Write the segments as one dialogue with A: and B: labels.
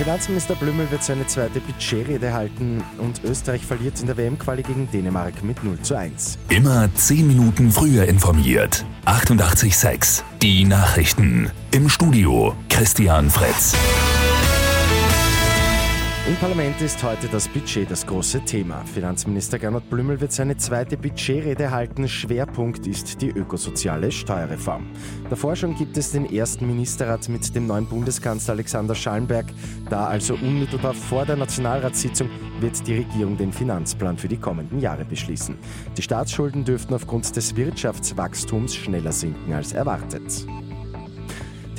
A: Finanzminister Blümel wird seine zweite Budgetrede halten und Österreich verliert in der WM-Quali gegen Dänemark mit 0 zu 1.
B: Immer 10 Minuten früher informiert. 88.6 Die Nachrichten. Im Studio Christian Fretz.
A: Im Parlament ist heute das Budget das große Thema. Finanzminister Gernot Blümel wird seine zweite Budgetrede halten. Schwerpunkt ist die ökosoziale Steuerreform. Davor schon gibt es den ersten Ministerrat mit dem neuen Bundeskanzler Alexander Schallenberg. Da also unmittelbar vor der Nationalratssitzung wird die Regierung den Finanzplan für die kommenden Jahre beschließen. Die Staatsschulden dürften aufgrund des Wirtschaftswachstums schneller sinken als erwartet.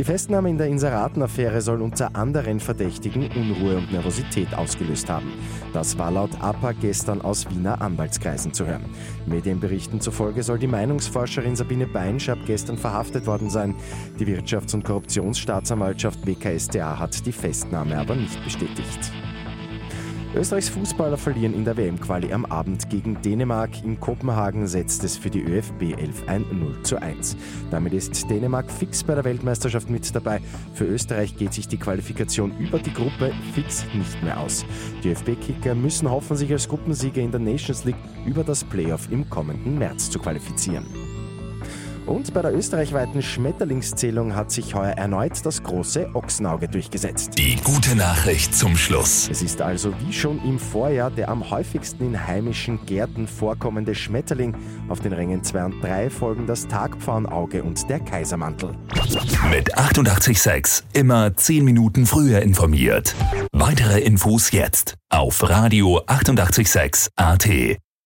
A: Die Festnahme in der Inseratenaffäre soll unter anderen Verdächtigen Unruhe und Nervosität ausgelöst haben. Das war laut APA gestern aus Wiener Anwaltskreisen zu hören. Medienberichten zufolge soll die Meinungsforscherin Sabine Beinsch ab gestern verhaftet worden sein. Die Wirtschafts- und Korruptionsstaatsanwaltschaft WKStA hat die Festnahme aber nicht bestätigt. Österreichs Fußballer verlieren in der WM-Quali am Abend gegen Dänemark. In Kopenhagen setzt es für die ÖFB 11 ein 0 zu 1. Damit ist Dänemark fix bei der Weltmeisterschaft mit dabei. Für Österreich geht sich die Qualifikation über die Gruppe fix nicht mehr aus. Die ÖFB-Kicker müssen hoffen, sich als Gruppensieger in der Nations League über das Playoff im kommenden März zu qualifizieren. Und bei der österreichweiten Schmetterlingszählung hat sich heuer erneut das große Ochsenauge durchgesetzt.
B: Die gute Nachricht zum Schluss.
A: Es ist also wie schon im Vorjahr der am häufigsten in heimischen Gärten vorkommende Schmetterling. Auf den Rängen 2 und 3 folgen das Tagpfauenauge und der Kaisermantel.
B: Mit 886 immer 10 Minuten früher informiert. Weitere Infos jetzt auf Radio 886 AT.